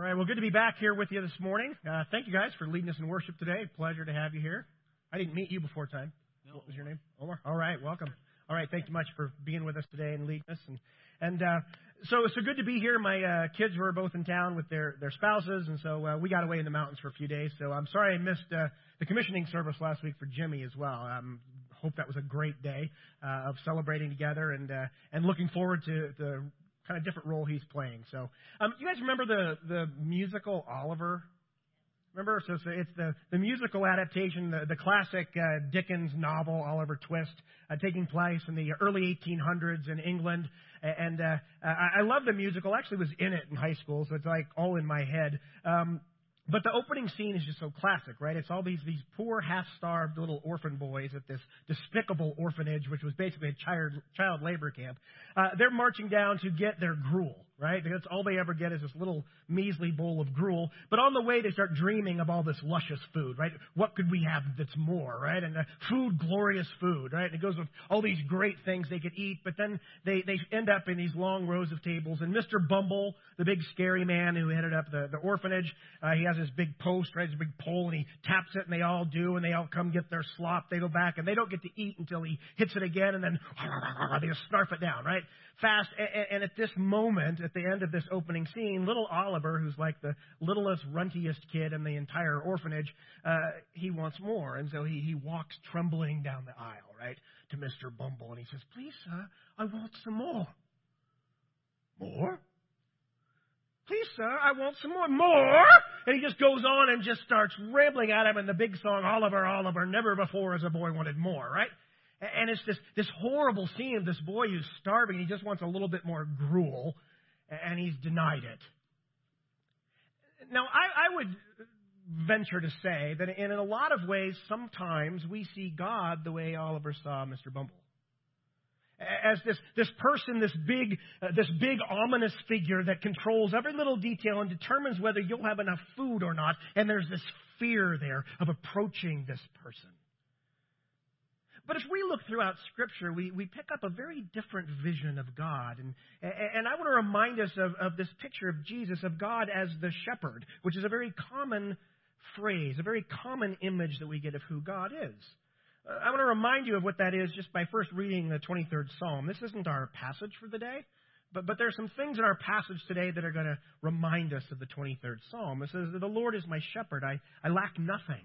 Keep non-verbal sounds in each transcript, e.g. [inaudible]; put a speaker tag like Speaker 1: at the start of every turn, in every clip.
Speaker 1: All right, well, good to be back here with you this morning. Uh, thank you guys for leading us in worship today. Pleasure to have you here. I didn't meet you before time.
Speaker 2: No.
Speaker 1: What was your name? Omar. All right, welcome. All right, thank you much for being with us today and leading us. And and uh, so so good to be here. My uh, kids were both in town with their their spouses, and so uh, we got away in the mountains for a few days. So I'm sorry I missed uh, the commissioning service last week for Jimmy as well. Um, hope that was a great day uh, of celebrating together and uh, and looking forward to the kind of different role he's playing. So, um, you guys remember the the musical Oliver? Remember, so, so it's the the musical adaptation, the the classic uh, Dickens novel Oliver Twist, uh, taking place in the early 1800s in England. And uh, I, I love the musical. Actually was in it in high school, so it's like all in my head. Um, but the opening scene is just so classic, right? It's all these these poor, half-starved little orphan boys at this despicable orphanage, which was basically a child child labor camp. Uh, they're marching down to get their gruel, right? That's all they ever get is this little measly bowl of gruel. But on the way, they start dreaming of all this luscious food, right? What could we have that's more, right? And uh, food, glorious food, right? And it goes with all these great things they could eat. But then they they end up in these long rows of tables, and Mr. Bumble, the big scary man who headed up the the orphanage, uh, he has this big post, right? This big pole, and he taps it, and they all do, and they all come get their slop. They go back, and they don't get to eat until he hits it again, and then [laughs] they just snarf it down, right? Fast. And, at this moment, at the end of this opening scene, little Oliver, who's like the littlest, runtiest kid in the entire orphanage, uh, he wants more, and so he he walks trembling down the aisle, right, to Mr. Bumble, and he says, "Please, sir, I want some more." More? Please, sir, I want some more. More? And he just goes on and just starts rambling at him in the big song, Oliver, Oliver, never before has a boy wanted more, right? And it's this, this horrible scene of this boy who's starving. He just wants a little bit more gruel, and he's denied it. Now, I, I would venture to say that in a lot of ways, sometimes we see God the way Oliver saw Mr. Bumble as this, this person, this big, uh, this big ominous figure that controls every little detail and determines whether you'll have enough food or not. And there's this fear there of approaching this person. But as we look throughout Scripture, we, we pick up a very different vision of God. And, and I want to remind us of, of this picture of Jesus, of God as the shepherd, which is a very common phrase, a very common image that we get of who God is. Uh, I want to remind you of what that is just by first reading the 23rd Psalm. This isn't our passage for the day, but, but there are some things in our passage today that are going to remind us of the 23rd Psalm. It says, The Lord is my shepherd, I, I lack nothing.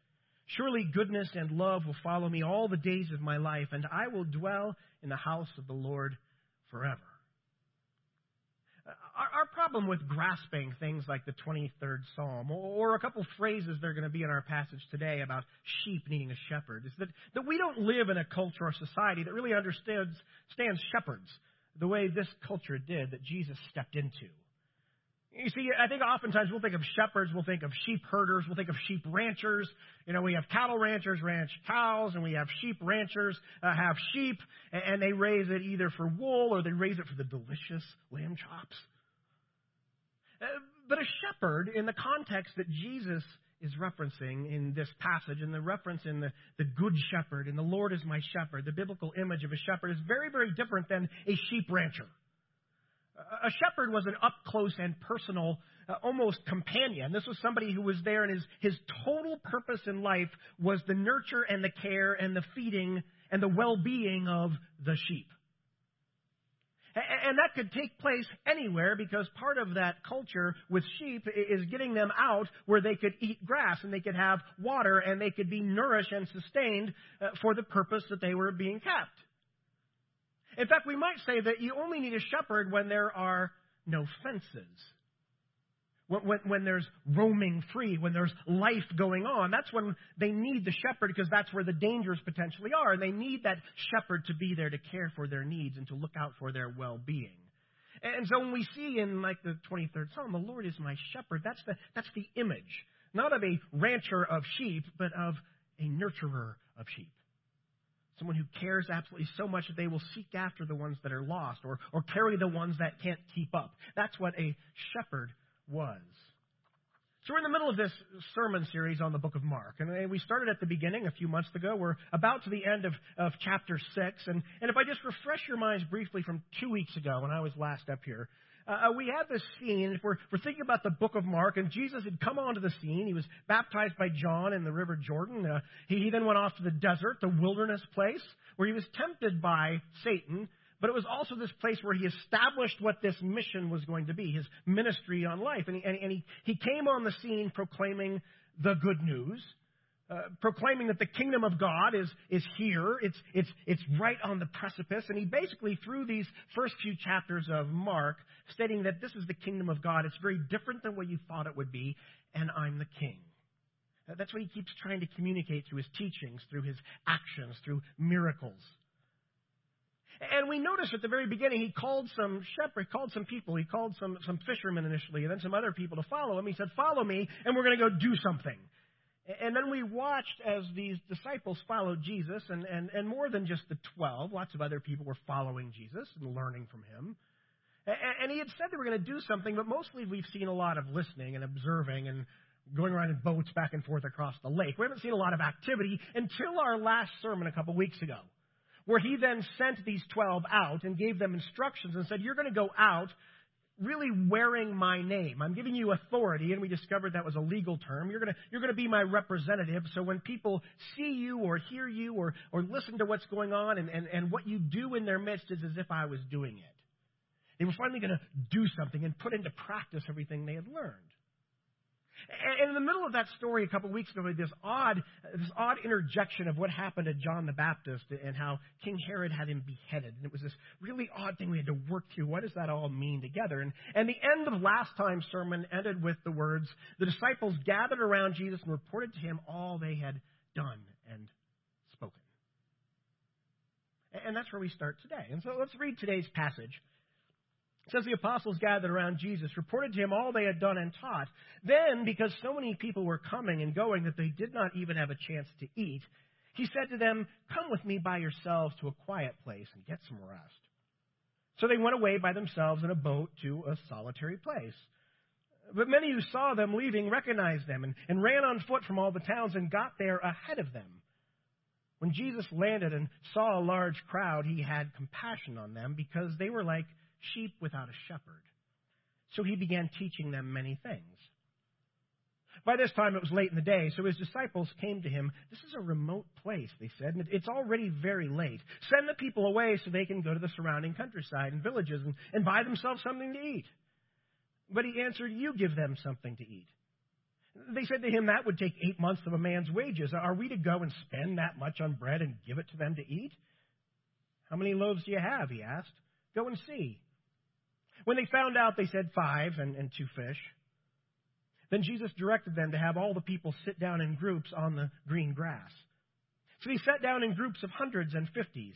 Speaker 1: Surely goodness and love will follow me all the days of my life, and I will dwell in the house of the Lord forever. Our, problem with grasping things like the 23rd Psalm, or, or a couple phrases that are going to be in our passage today about sheep needing a shepherd, is that, that we don't live in a culture or society that really understands stands shepherds the way this culture did that Jesus stepped into. You see, I think oftentimes we'll think of shepherds, we'll think of sheep herders, we'll think of sheep ranchers. You know, we have cattle ranchers ranch cows, and we have sheep ranchers uh, have sheep, and, and they raise it either for wool or they raise it for the delicious lamb chops. Uh, but a shepherd, in the context that Jesus is referencing in this passage, and the reference in the, the good shepherd, and the Lord is my shepherd, the biblical image of a shepherd is very, very different than a sheep rancher. A shepherd was an up close and personal, uh, almost companion. This was somebody who was there, and his, his total purpose in life was the nurture and the care and the feeding and the well being of the sheep. And that could take place anywhere because part of that culture with sheep is getting them out where they could eat grass and they could have water and they could be nourished and sustained uh, for the purpose that they were being kept. In fact, we might say that you only need a shepherd when there are no fences. When, when, when, there's roaming free, when there's life going on, that's when they need the shepherd because that's where the dangers potentially are. And they need that shepherd to be there to care for their needs and to look out for their well being. And so when we see in like the 23rd Psalm, the Lord is my shepherd, that's the, that's the image. Not of a rancher of sheep, but of a nurturer of sheep. Someone who cares absolutely so much that they will seek after the ones that are lost or, or carry the ones that can't keep up. That's what a shepherd was. So we're in the middle of this sermon series on the book of Mark. And we started at the beginning a few months ago. We're about to the end of, of chapter 6. And, and if I just refresh your minds briefly from two weeks ago when I was last up here, uh, uh we had this scene. We're, we're thinking about the book of Mark, and Jesus had come onto the scene. He was baptized by John in the River Jordan. Uh, he, he then went off to the desert, the wilderness place, where he was tempted by Satan but it was also this place where he established what this mission was going to be, his ministry on life. And he, and, and he, he came on the scene proclaiming the good news, uh, proclaiming that the kingdom of God is, is here. It's, it's, it's right on the precipice. And he basically, through these first few chapters of Mark, stating that this is the kingdom of God. It's very different than what you thought it would be, and I'm the king. That's what he keeps trying to communicate through his teachings, through his actions, through miracles. And we notice at the very beginning, he called some shepherds, called some people. He called some, some fishermen initially, and then some other people to follow him. He said, Follow me, and we're going to go do something. And then we watched as these disciples followed Jesus, and, and, and more than just the 12, lots of other people were following Jesus and learning from him. And he had said they were going to do something, but mostly we've seen a lot of listening and observing and going around in boats back and forth across the lake. We haven't seen a lot of activity until our last sermon a couple weeks ago where he then sent these 12 out and gave them instructions and said, You're going to go out really wearing my name. I'm giving you authority, and we discovered that was a legal term. You're going you're to be my representative, so when people see you or hear you or, or listen to what's going on and, and, and what you do in their midst is as if I was doing it. They were finally going to do something and put into practice everything they had learned. And in the middle of that story a couple of weeks ago, this odd, this odd interjection of what happened to John the Baptist and how King Herod had him beheaded. And it was this really odd thing we had to work through. What does that all mean together? And, and the end of last time's sermon ended with the words, the disciples gathered around Jesus and reported to him all they had done and spoken. And that's where we start today. And so let's read today's passage it says the apostles gathered around Jesus, reported to him all they had done and taught. Then, because so many people were coming and going that they did not even have a chance to eat, he said to them, Come with me by yourselves to a quiet place and get some rest. So they went away by themselves in a boat to a solitary place. But many who saw them leaving recognized them and, and ran on foot from all the towns and got there ahead of them. When Jesus landed and saw a large crowd, he had compassion on them because they were like sheep without a shepherd. So he began teaching them many things. By this time it was late in the day, so his disciples came to him. This is a remote place, they said, and it's already very late. Send the people away so they can go to the surrounding countryside and villages and, and buy themselves something to eat. But he answered, You give them something to eat. They said to him, That would take eight months of a man's wages. Are we to go and spend that much on bread and give it to them to eat? How many loaves do you have? He asked. Go and see. When they found out, they said five and, and two fish. Then Jesus directed them to have all the people sit down in groups on the green grass. So he sat down in groups of hundreds and fifties,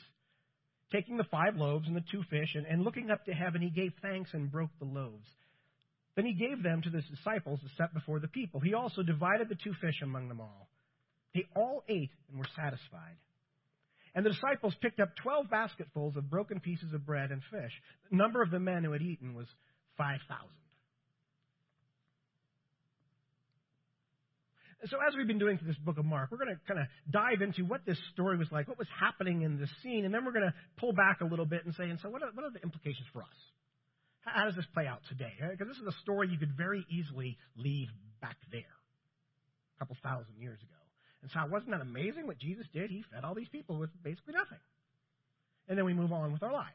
Speaker 1: taking the five loaves and the two fish, and, and looking up to heaven, he gave thanks and broke the loaves. Then he gave them to his disciples to set before the people. He also divided the two fish among them all. They all ate and were satisfied. And the disciples picked up 12 basketfuls of broken pieces of bread and fish. The number of the men who had eaten was 5,000. So, as we've been doing through this book of Mark, we're going to kind of dive into what this story was like, what was happening in this scene, and then we're going to pull back a little bit and say, and so what are, what are the implications for us? How, how does this play out today? Because this is a story you could very easily leave back there, a couple thousand years ago. And so, wasn't that amazing what Jesus did? He fed all these people with basically nothing. And then we move on with our lives.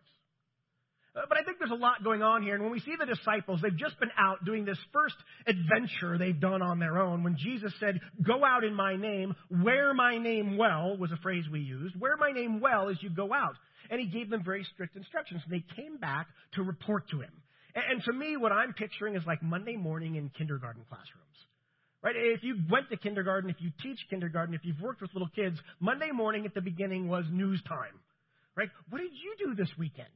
Speaker 1: Uh, but I think there's a lot going on here. And when we see the disciples, they've just been out doing this first adventure they've done on their own. When Jesus said, Go out in my name, wear my name well, was a phrase we used. Wear my name well as you go out. And he gave them very strict instructions. And they came back to report to him. And to me, what I'm picturing is like Monday morning in kindergarten classrooms. Right? If you went to kindergarten, if you teach kindergarten, if you've worked with little kids, Monday morning at the beginning was news time. Right? What did you do this weekend?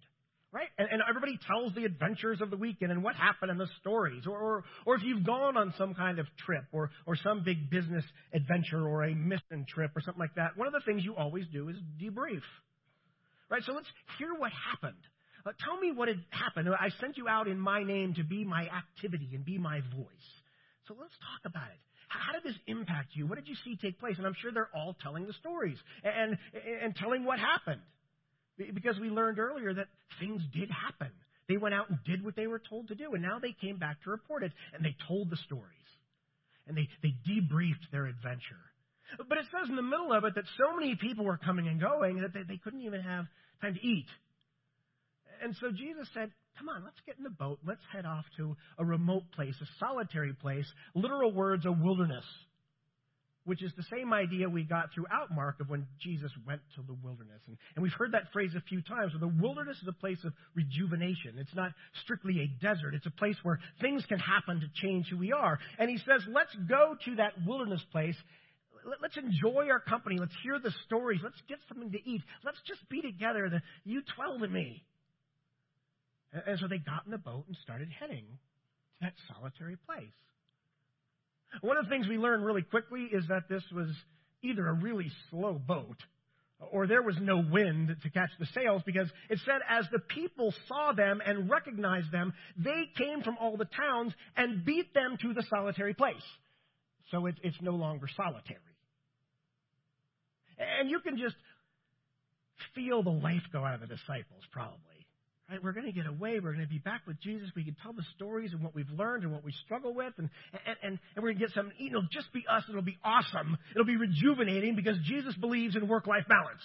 Speaker 1: right? And, and, everybody tells the adventures of the weekend and what happened and the stories. Or, or, or if you've gone on some kind of trip or, or some big business adventure or a mission trip or something like that, one of the things you always do is debrief. Right? So let's hear what happened. Uh, tell me what had happened. I sent you out in my name to be my activity and be my voice. So let's talk about it. How did this impact you? What did you see take place? And I'm sure they're all telling the stories and, and telling what happened. Because we learned earlier that things did happen. They went out and did what they were told to do, and now they came back to report it, and they told the stories. And they, they debriefed their adventure. But it says in the middle of it that so many people were coming and going that they, they couldn't even have time to eat. And so Jesus said, Come on, let's get in the boat. Let's head off to a remote place, a solitary place. Literal words, a wilderness which is the same idea we got throughout Mark of when Jesus went to the wilderness. And, and we've heard that phrase a few times. the wilderness is a place of rejuvenation. It's not strictly a desert. It's a place where things can happen to change who we are. And he says, let's go to that wilderness place. Let's enjoy our company. Let's hear the stories. Let's get something to eat. Let's just be together, the, you 12 and me. And so they got in the boat and started heading to that solitary place. One of the things we learned really quickly is that this was either a really slow boat or there was no wind to catch the sails because it said as the people saw them and recognized them, they came from all the towns and beat them to the solitary place. So it, it's no longer solitary. And you can just feel the life go out of the disciples, probably. Right? We're going to get away. We're going to be back with Jesus. We can tell the stories and what we've learned and what we struggle with, and, and, and, and we're going to get something to eat and It'll just be us. It'll be awesome. It'll be rejuvenating because Jesus believes in work life balance.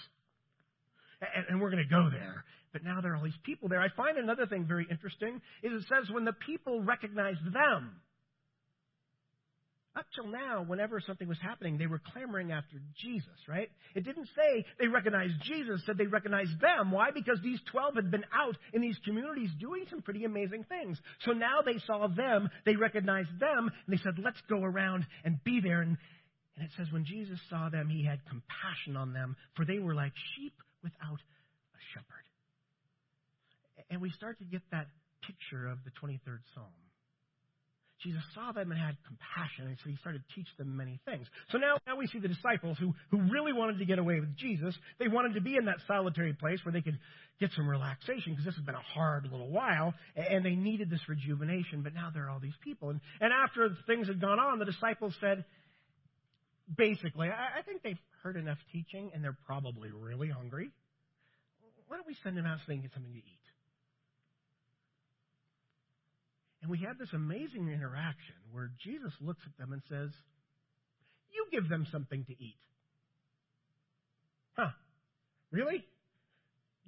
Speaker 1: And, and we're going to go there. But now there are all these people there. I find another thing very interesting is it says when the people recognized them, up till now, whenever something was happening, they were clamoring after Jesus, right? It didn't say they recognized Jesus, said they recognized them. Why? Because these 12 had been out in these communities doing some pretty amazing things. So now they saw them, they recognized them, and they said, let's go around and be there. And, and it says, when Jesus saw them, he had compassion on them, for they were like sheep without a shepherd. And we start to get that picture of the 23rd Psalm. Jesus saw them and had compassion, and so he started to teach them many things. So now, now we see the disciples who, who really wanted to get away with Jesus. They wanted to be in that solitary place where they could get some relaxation because this has been a hard little while, and they needed this rejuvenation, but now there are all these people. And, and after things had gone on, the disciples said, basically, I, I think they've heard enough teaching, and they're probably really hungry. Why don't we send them out so they can get something to eat? And we have this amazing interaction where Jesus looks at them and says, You give them something to eat. Huh. Really?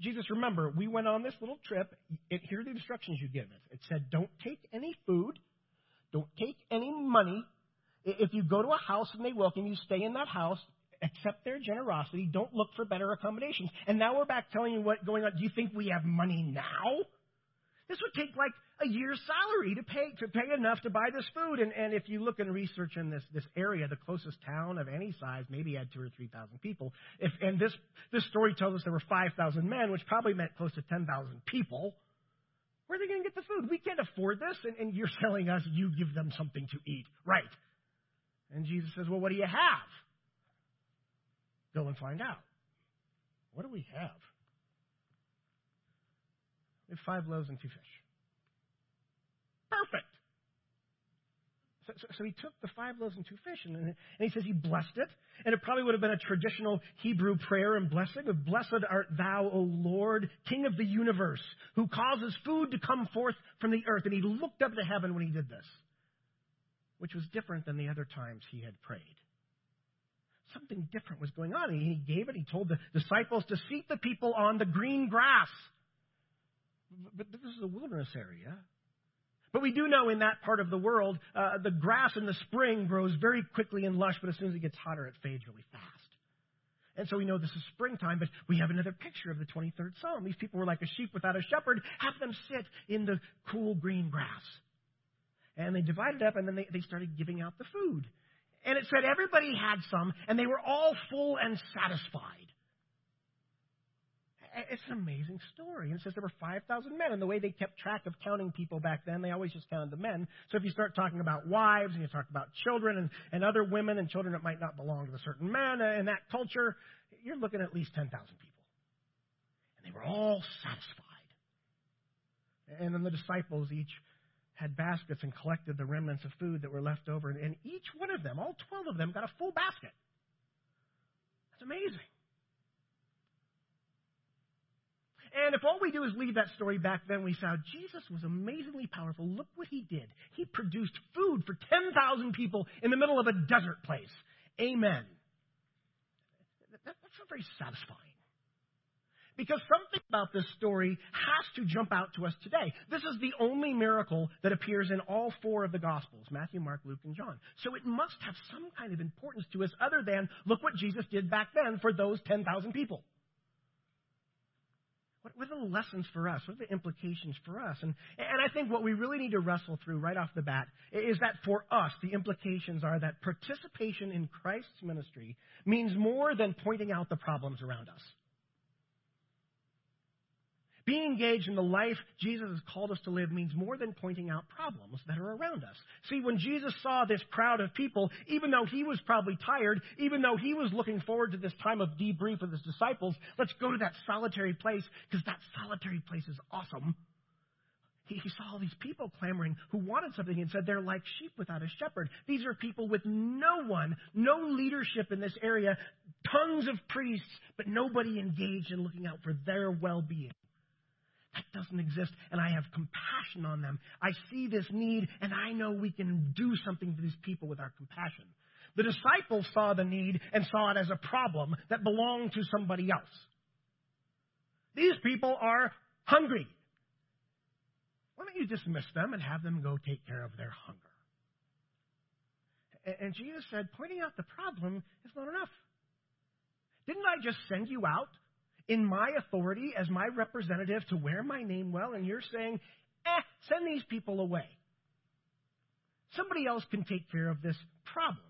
Speaker 1: Jesus, remember, we went on this little trip. It, here are the instructions you give us. It said, Don't take any food, don't take any money. If you go to a house and they welcome you, stay in that house, accept their generosity, don't look for better accommodations. And now we're back telling you what's going on. Do you think we have money now? This would take like a year's salary to pay to pay enough to buy this food. And, and if you look and research in this this area, the closest town of any size maybe had two or three thousand people. If and this this story tells us there were five thousand men, which probably meant close to ten thousand people. Where are they going to get the food? We can't afford this, and, and you're telling us you give them something to eat, right? And Jesus says, "Well, what do you have? Go and find out. What do we have?" We have five loaves and two fish. Perfect. So, so, so, he took the five loaves and two fish, and, and he says he blessed it. And it probably would have been a traditional Hebrew prayer and blessing of Blessed art thou, O Lord, King of the universe, who causes food to come forth from the earth. And he looked up to heaven when he did this, which was different than the other times he had prayed. Something different was going on. He gave it. He told the disciples to seat the people on the green grass but this is a wilderness area. But we do know in that part of the world, uh, the grass in the spring grows very quickly and lush, but as soon as it gets hotter, it fades really fast. And so we know this is springtime, but we have another picture of the 23rd Psalm. These people were like a sheep without a shepherd. Have them sit in the cool green grass. And they divided up, and then they, they started giving out the food. And it said everybody had some, and they were all full and satisfied. It's an amazing story. And it says there were 5,000 men. And the way they kept track of counting people back then, they always just counted the men. So if you start talking about wives and you talk about children and, and other women and children that might not belong to a certain man uh, in that culture, you're looking at least 10,000 people. And they were all satisfied. And then the disciples each had baskets and collected the remnants of food that were left over. And each one of them, all 12 of them, got a full basket. That's amazing. And if all we do is leave that story back then, we say, Jesus was amazingly powerful. Look what he did. He produced food for 10,000 people in the middle of a desert place. Amen. That's not very satisfying. Because something about this story has to jump out to us today. This is the only miracle that appears in all four of the Gospels Matthew, Mark, Luke, and John. So it must have some kind of importance to us other than look what Jesus did back then for those 10,000 people. What, what, are the lessons for us? What are the implications for us? And, and I think what we really need to wrestle through right off the bat is that for us, the implications are that participation in Christ's ministry means more than pointing out the problems around us. Being engaged in the life Jesus has called us to live means more than pointing out problems that are around us. See, when Jesus saw this crowd of people, even though he was probably tired, even though he was looking forward to this time of debrief with his disciples, let's go to that solitary place because that solitary place is awesome. He, he saw all these people clamoring who wanted something and said they're like sheep without a shepherd. These are people with no one, no leadership in this area, tons of priests, but nobody engaged in looking out for their well being. That doesn't exist, and I have compassion on them. I see this need, and I know we can do something for these people with our compassion. The disciples saw the need and saw it as a problem that belonged to somebody else. These people are hungry. Why don't you dismiss them and have them go take care of their hunger? And Jesus said, pointing out the problem is not enough. Didn't I just send you out in my authority as my representative to wear my name well, and you're saying, eh, send these people away. Somebody else can take care of this problem.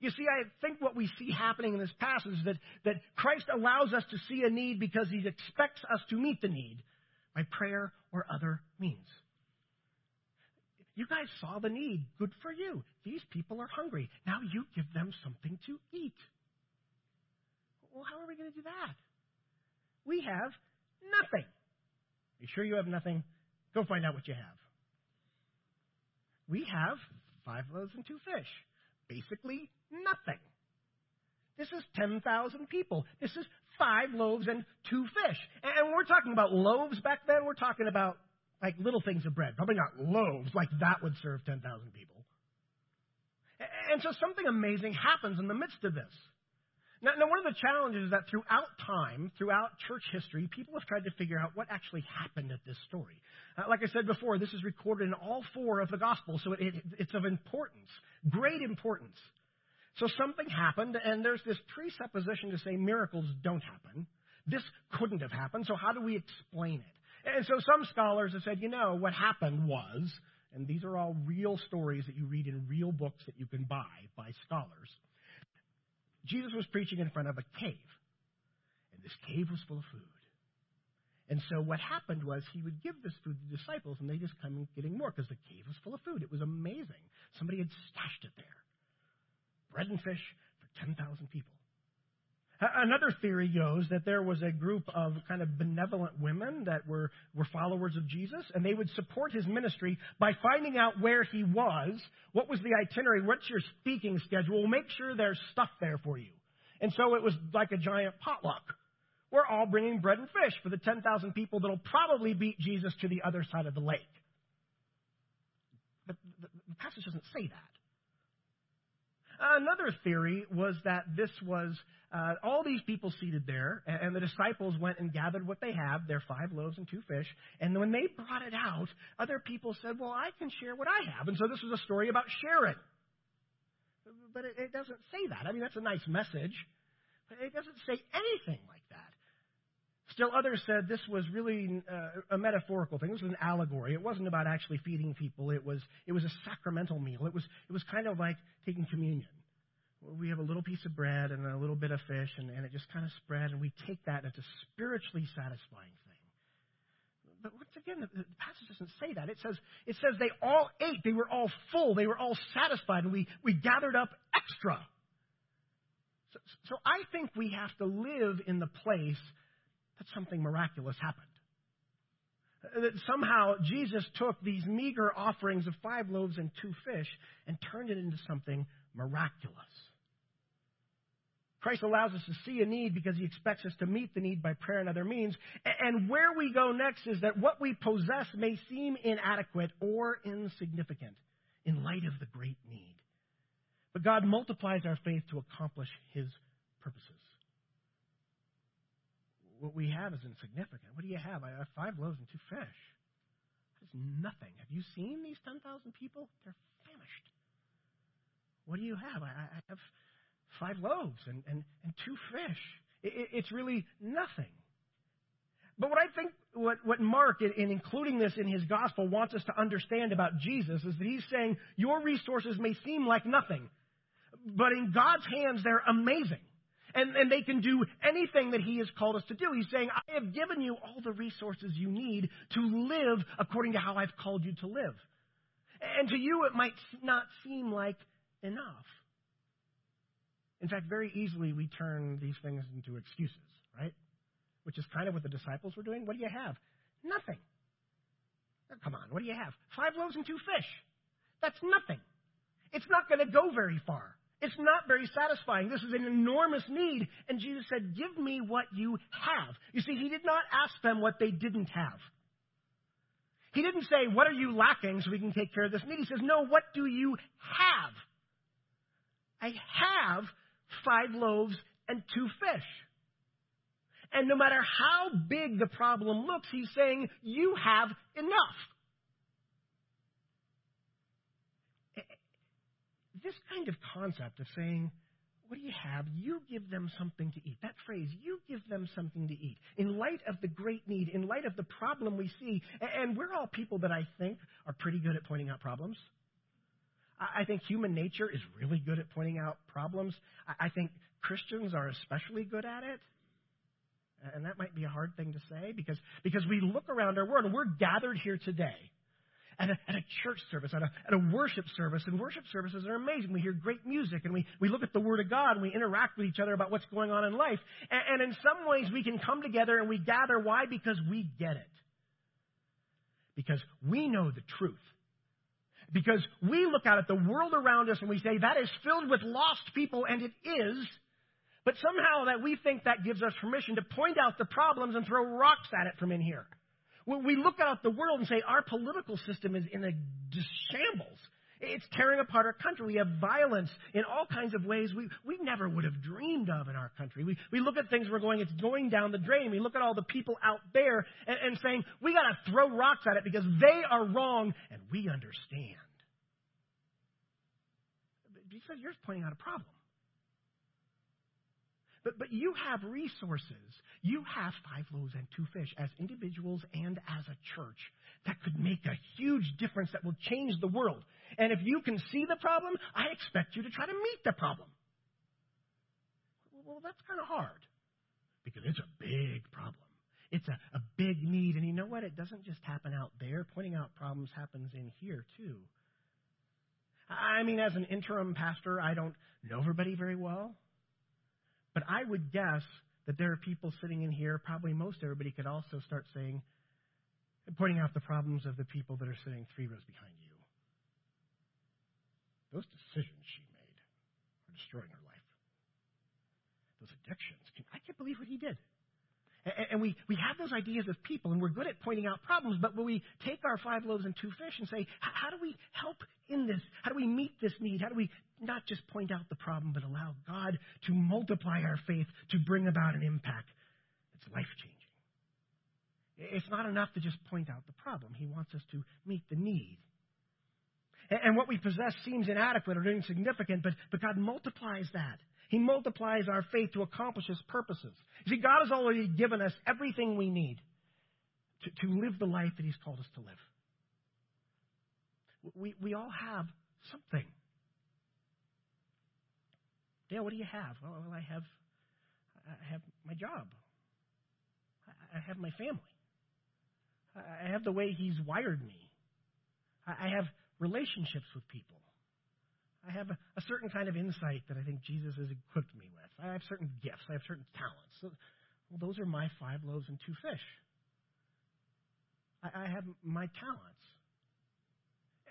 Speaker 1: You see, I think what we see happening in this passage is that, that Christ allows us to see a need because he expects us to meet the need by prayer or other means. You guys saw the need. Good for you. These people are hungry. Now you give them something to eat. Well, how are we going to do that? We have nothing. Are you sure you have nothing? Go find out what you have. We have five loaves and two fish. Basically, nothing. This is 10,000 people. This is five loaves and two fish. And we're talking about loaves back then. We're talking about like little things of bread. Probably not loaves like that would serve 10,000 people. And so something amazing happens in the midst of this. Now, now, one of the challenges is that throughout time, throughout church history, people have tried to figure out what actually happened at this story. Uh, like I said before, this is recorded in all four of the Gospels, so it, it, it's of importance, great importance. So something happened, and there's this presupposition to say miracles don't happen. This couldn't have happened, so how do we explain it? And so some scholars have said, you know, what happened was, and these are all real stories that you read in real books that you can buy by scholars. Jesus was preaching in front of a cave, and this cave was full of food. And so what happened was he would give this food to the disciples, and they just come getting more because the cave was full of food. It was amazing. Somebody had stashed it there. Bread and fish for 10,000 people. Another theory goes that there was a group of kind of benevolent women that were, were followers of Jesus, and they would support his ministry by finding out where he was, what was the itinerary, what's your speaking schedule, we'll make sure there's stuff there for you. And so it was like a giant potluck. We're all bringing bread and fish for the 10,000 people that'll probably beat Jesus to the other side of the lake. But the passage doesn't say that. Another theory was that this was uh, all these people seated there, and, the disciples went and gathered what they have, their five loaves and two fish. And when they brought it out, other people said, Well, I can share what I have. And so this was a story about sharing. But it, it doesn't say that. I mean, that's a nice message, but it doesn't say anything like. Still, others said this was really uh, a metaphorical thing. This was an allegory. It wasn't about actually feeding people. It was it was a sacramental meal. It was it was kind of like taking communion. we have a little piece of bread and a little bit of fish, and, and it just kind of spread, and we take that, and it's a spiritually satisfying thing. But once again, the, the passage doesn't say that. It says, it says they all ate, they were all full, they were all satisfied, and we, we gathered up extra. So, so I think we have to live in the place that something miraculous happened. That somehow Jesus took these meager offerings of five loaves and two fish and turned it into something miraculous. Christ allows us to see a need because he expects us to meet the need by prayer and other means. And where we go next is that what we possess may seem inadequate or insignificant in light of the great need. But God multiplies our faith to accomplish his purposes. What we have is insignificant. What do you have? I have five loaves and two fish. That is nothing. Have you seen these 10,000 people? They're famished. What do you have? I, I have five loaves and, and, and two fish. It, it's really nothing. But what I think, what, what Mark, in, in including this in his gospel, wants us to understand about Jesus is that he's saying, Your resources may seem like nothing, but in God's hands, they're amazing. And, and they can do anything that He has called us to do. He's saying, I have given you all the resources you need to live according to how I've called you to live. And to you, it might not seem like enough. In fact, very easily we turn these things into excuses, right? Which is kind of what the disciples were doing. What do you have? Nothing. Oh, come on, what do you have? Five loaves and two fish. That's nothing. It's not going to go very far. It's not very satisfying. This is an enormous need. And Jesus said, Give me what you have. You see, he did not ask them what they didn't have. He didn't say, What are you lacking so we can take care of this need? He says, No, what do you have? I have five loaves and two fish. And no matter how big the problem looks, he's saying, You have enough. This kind of concept of saying, what do you have? You give them something to eat. That phrase, you give them something to eat. In light of the great need, in light of the problem we see, and we're all people that I think are pretty good at pointing out problems. I think human nature is really good at pointing out problems. I think Christians are especially good at it. And that might be a hard thing to say because, because we look around our world and we're gathered here today at a, at a church service, at a, at a worship service. And worship services are amazing. We hear great music and we, we look at the Word of God and we interact with each other about what's going on in life. And, and in some ways, we can come together and we gather. Why? Because we get it. Because we know the truth. Because we look out at the world around us and we say, that is filled with lost people, and it is. But somehow that we think that gives us permission to point out the problems and throw rocks at it from in here. We look out the world and say our political system is in a shambles. It's tearing apart our country. We have violence in all kinds of ways we, we never would have dreamed of in our country. We, we look at things, we're going, it's going down the drain. We look at all the people out there and, and saying, we got to throw rocks at it because they are wrong and we understand. Because you're pointing out a problem. But, but you have resources. You have five loaves and two fish as individuals and as a church that could make a huge difference that will change the world. And if you can see the problem, I expect you to try to meet the problem. Well, that's kind of hard because it's a big problem. It's a, a big need. And you know what? It doesn't just happen out there. Pointing out problems happens in here, too. I mean, as an interim pastor, I don't know everybody very well. But I would guess that there are people sitting in here, probably most everybody could also start saying, pointing out the problems of the people that are sitting three rows behind you. Those decisions she made are destroying her life. Those addictions. I can't believe what he did. And we, we have those ideas of people, and we're good at pointing out problems, but when we take our five loaves and two fish and say, how do we help in this? How do we meet this need? How do we not just point out the problem, but allow God to multiply our faith to bring about an impact that's life changing? It's not enough to just point out the problem. He wants us to meet the need. And what we possess seems inadequate or insignificant, but, but God multiplies that. He multiplies our faith to accomplish His purposes. You see, God has already given us everything we need to, to live the life that He's called us to live. We, we all have something. Dale, what do you have? Well, I have, I have my job. I have my family. I have the way He's wired me. I have relationships with people. I have a, certain kind of insight that I think Jesus has equipped me with. I have certain gifts. I have certain talents. So, well, those are my five loaves and two fish. I, I have my talents.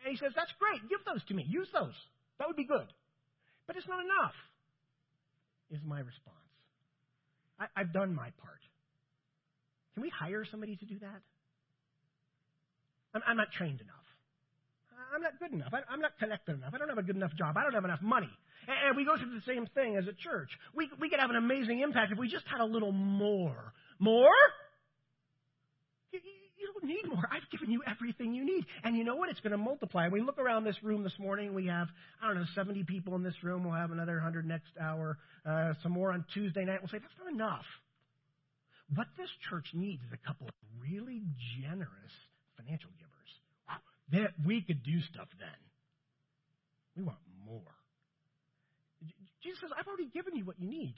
Speaker 1: And he says, That's great. Give those to me. Use those. That would be good. But it's not enough, is my response. I, I've done my part. Can we hire somebody to do that? I'm, I'm not trained enough. I'm not good enough. I, am not connected enough. I don't have a good enough job. I don't have enough money. And, and we go through the same thing as a church. We, we could have an amazing impact if we just had a little more. More? Need more. I've given you everything you need. And you know what? It's going to multiply. We look around this room this morning. We have, I don't know, 70 people in this room. We'll have another 100 next hour. Uh, some more on Tuesday night. We'll say, that's not enough. What this church needs is a couple of really generous financial givers that we could do stuff then. We want more. Jesus says, I've already given you what you need.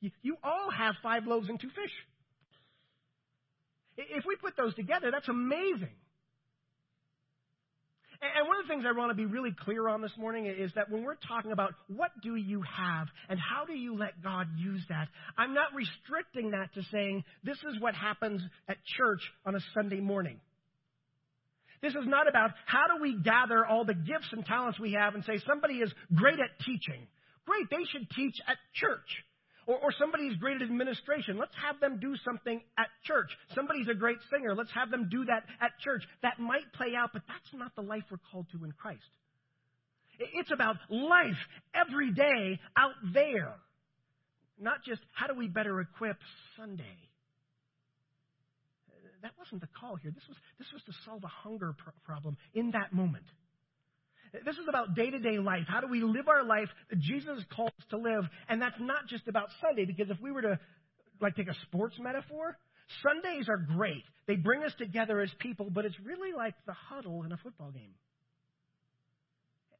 Speaker 1: You, you all have five loaves and two fish. If we put those together, that's amazing. And one of the things I want to be really clear on this morning is that when we're talking about what do you have and how do you let God use that, I'm not restricting that to saying this is what happens at church on a Sunday morning. This is not about how do we gather all the gifts and talents we have and say somebody is great at teaching. Great, they should teach at church. Or, or somebody's great at administration. Let's have them do something at church. Somebody's a great singer. Let's have them do that at church. That might play out, but that's not the life we're called to in Christ. It's about life every day out there. Not just how do we better equip Sunday that wasn't the call here. This was, this was to solve a hunger pr- problem in that moment. This is about day to day life. How do we live our life that Jesus calls us to live? And that's not just about Sunday, because if we were to like take a sports metaphor, Sundays are great. They bring us together as people, but it's really like the huddle in a football game.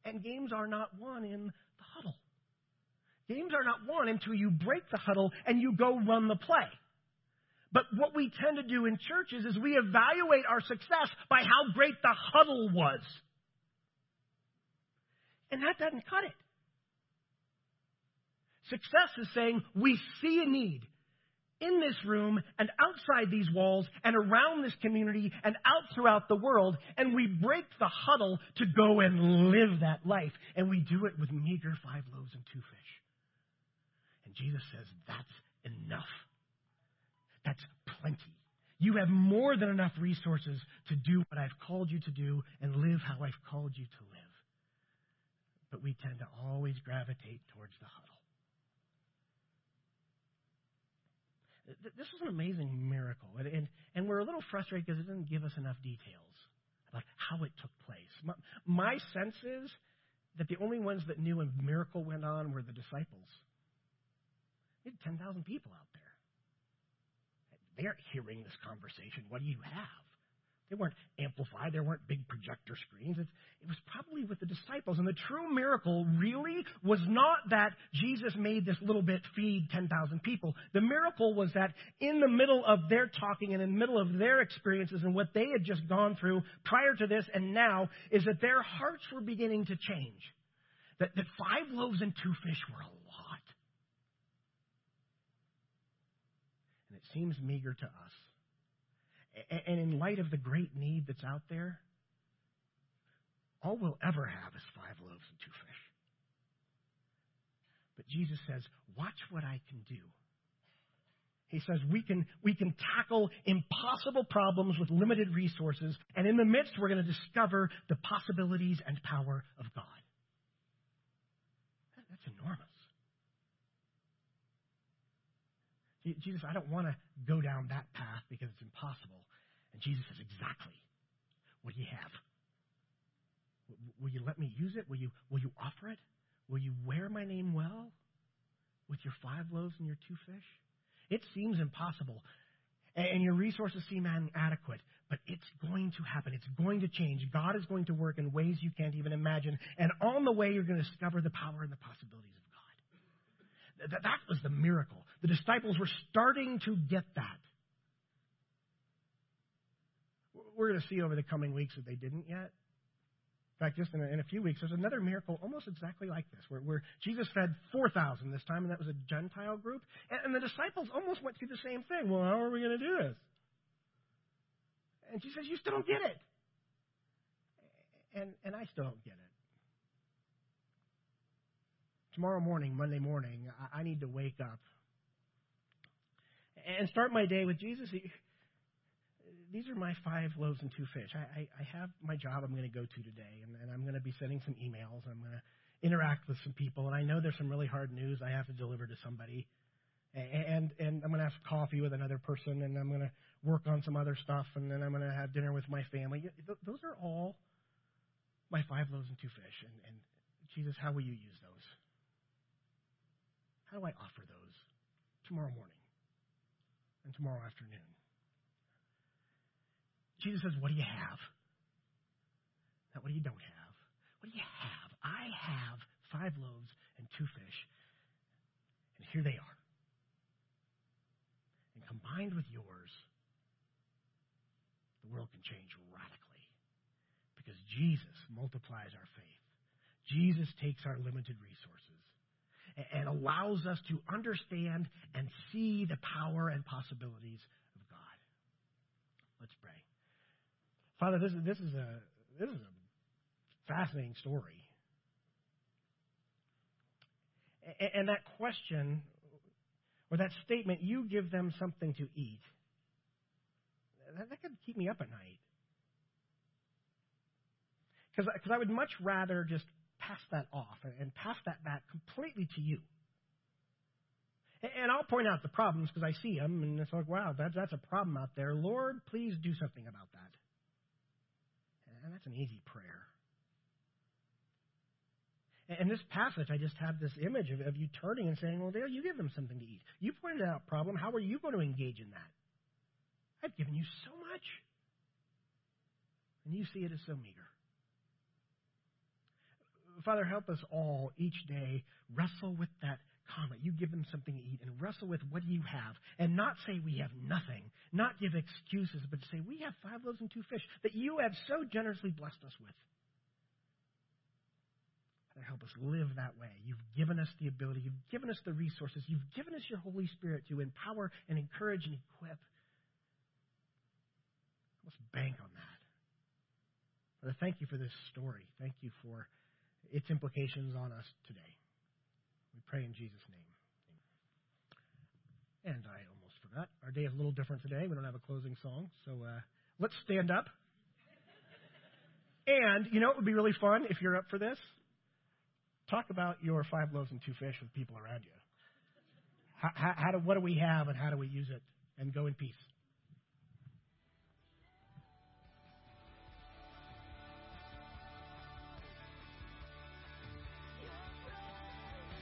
Speaker 1: And games are not won in the huddle. Games are not won until you break the huddle and you go run the play. But what we tend to do in churches is we evaluate our success by how great the huddle was. And that doesn't cut it. Success is saying we see a need in this room and outside these walls and around this community and out throughout the world, and we break the huddle to go and live that life. And we do it with meager five loaves and two fish. And Jesus says that's enough. That's plenty. You have more than enough resources to do what I've called you to do and live how I've called you to live. But we tend to always gravitate towards the huddle. This was an amazing miracle, and, and, and we're a little frustrated because it didn't give us enough details about how it took place. My, my sense is that the only ones that knew a miracle went on were the disciples. We had 10,000 people out there. They aren't hearing this conversation. What do you have? They weren't amplified. There weren't big projector screens. It, it was probably with the disciples. And the true miracle really was not that Jesus made this little bit feed 10,000 people. The miracle was that in the middle of their talking and in the middle of their experiences and what they had just gone through prior to this and now, is that their hearts were beginning to change. That, that five loaves and two fish were a lot. And it seems meager to us. And in light of the great need that's out there, all we'll ever have is five loaves and two fish. But Jesus says, Watch what I can do. He says we can, we can tackle impossible problems with limited resources, and in the midst, we're going to discover the possibilities and power of God. That's enormous. Jesus, I don't want to go down that path because it's impossible. And Jesus says, exactly. What do you have? Will you let me use it? Will you, will you offer it? Will you wear my name well with your five loaves and your two fish? It seems impossible, and your resources seem inadequate, But it's going to happen. It's going to change. God is going to work in ways you can't even imagine. And on the way, you're going to discover the power and the possibilities of God. That, that was the miracle. The disciples were starting to get that. We're going to see over the coming weeks that they didn't yet. In fact, just in a, in a few weeks, there's another miracle almost exactly like this, where, where Jesus fed 4,000 this time, and that was a Gentile group. And, and the disciples almost went through the same thing. Well, how are we going to do this? And she says, You still don't get it. And, and I still don't get it. Tomorrow morning, Monday morning, I, I need to wake up and start my day with Jesus. These are my five loaves and two fish. I, I, I have my job I'm going to go to today, and, and I'm going to be sending some emails. I'm going to interact with some people, and I know there's some really hard news I have to deliver to somebody and and I'm going to have coffee with another person, and I'm going to work on some other stuff, and then I'm going to have dinner with my family. Those are all my five loaves and two fish. And, and Jesus, how will you use those? How do I offer those tomorrow morning and tomorrow afternoon? Jesus says, What do you have? Not what do you don't have. What do you have? I have five loaves and two fish, and here they are and combined with yours, the world can change radically. Because Jesus multiplies our faith. Jesus takes our limited resources and allows us to understand and see the power and possibilities of God. Let's pray. Father, this is, this is a this is a fascinating story. And that question or that statement, you give them something to eat, that, that could keep me up at night. Because I would much rather just pass that off and pass that back completely to you. And I'll point out the problems because I see them, and it's like, wow, that's, that's a problem out there. Lord, please do something about that. And that's an easy prayer. In this passage, I just have this image of, of you turning and saying, Well, there, you give them something to eat. You pointed out a problem. How are you going to engage in that? I've given you so much. And you see it as so meager. Father, help us all each day wrestle with that comment. You give them something to eat and wrestle with what you have and not say we have nothing, not give excuses, but say we have five loaves and two fish that you have so generously blessed us with. Father, help us live that way. You've given us the ability, you've given us the resources, you've given us your Holy Spirit to empower and encourage and equip. Let's bank on that. Father, thank you for this story. Thank you for its implications on us today. We pray in Jesus' name. And I almost forgot. Our day is a little different today. We don't have a closing song. So uh, let's stand up. And you know it would be really fun if you're up for this? Talk about your five loaves and two fish with people around you. How, how, how do, what do we have and how do we use it? And go in peace.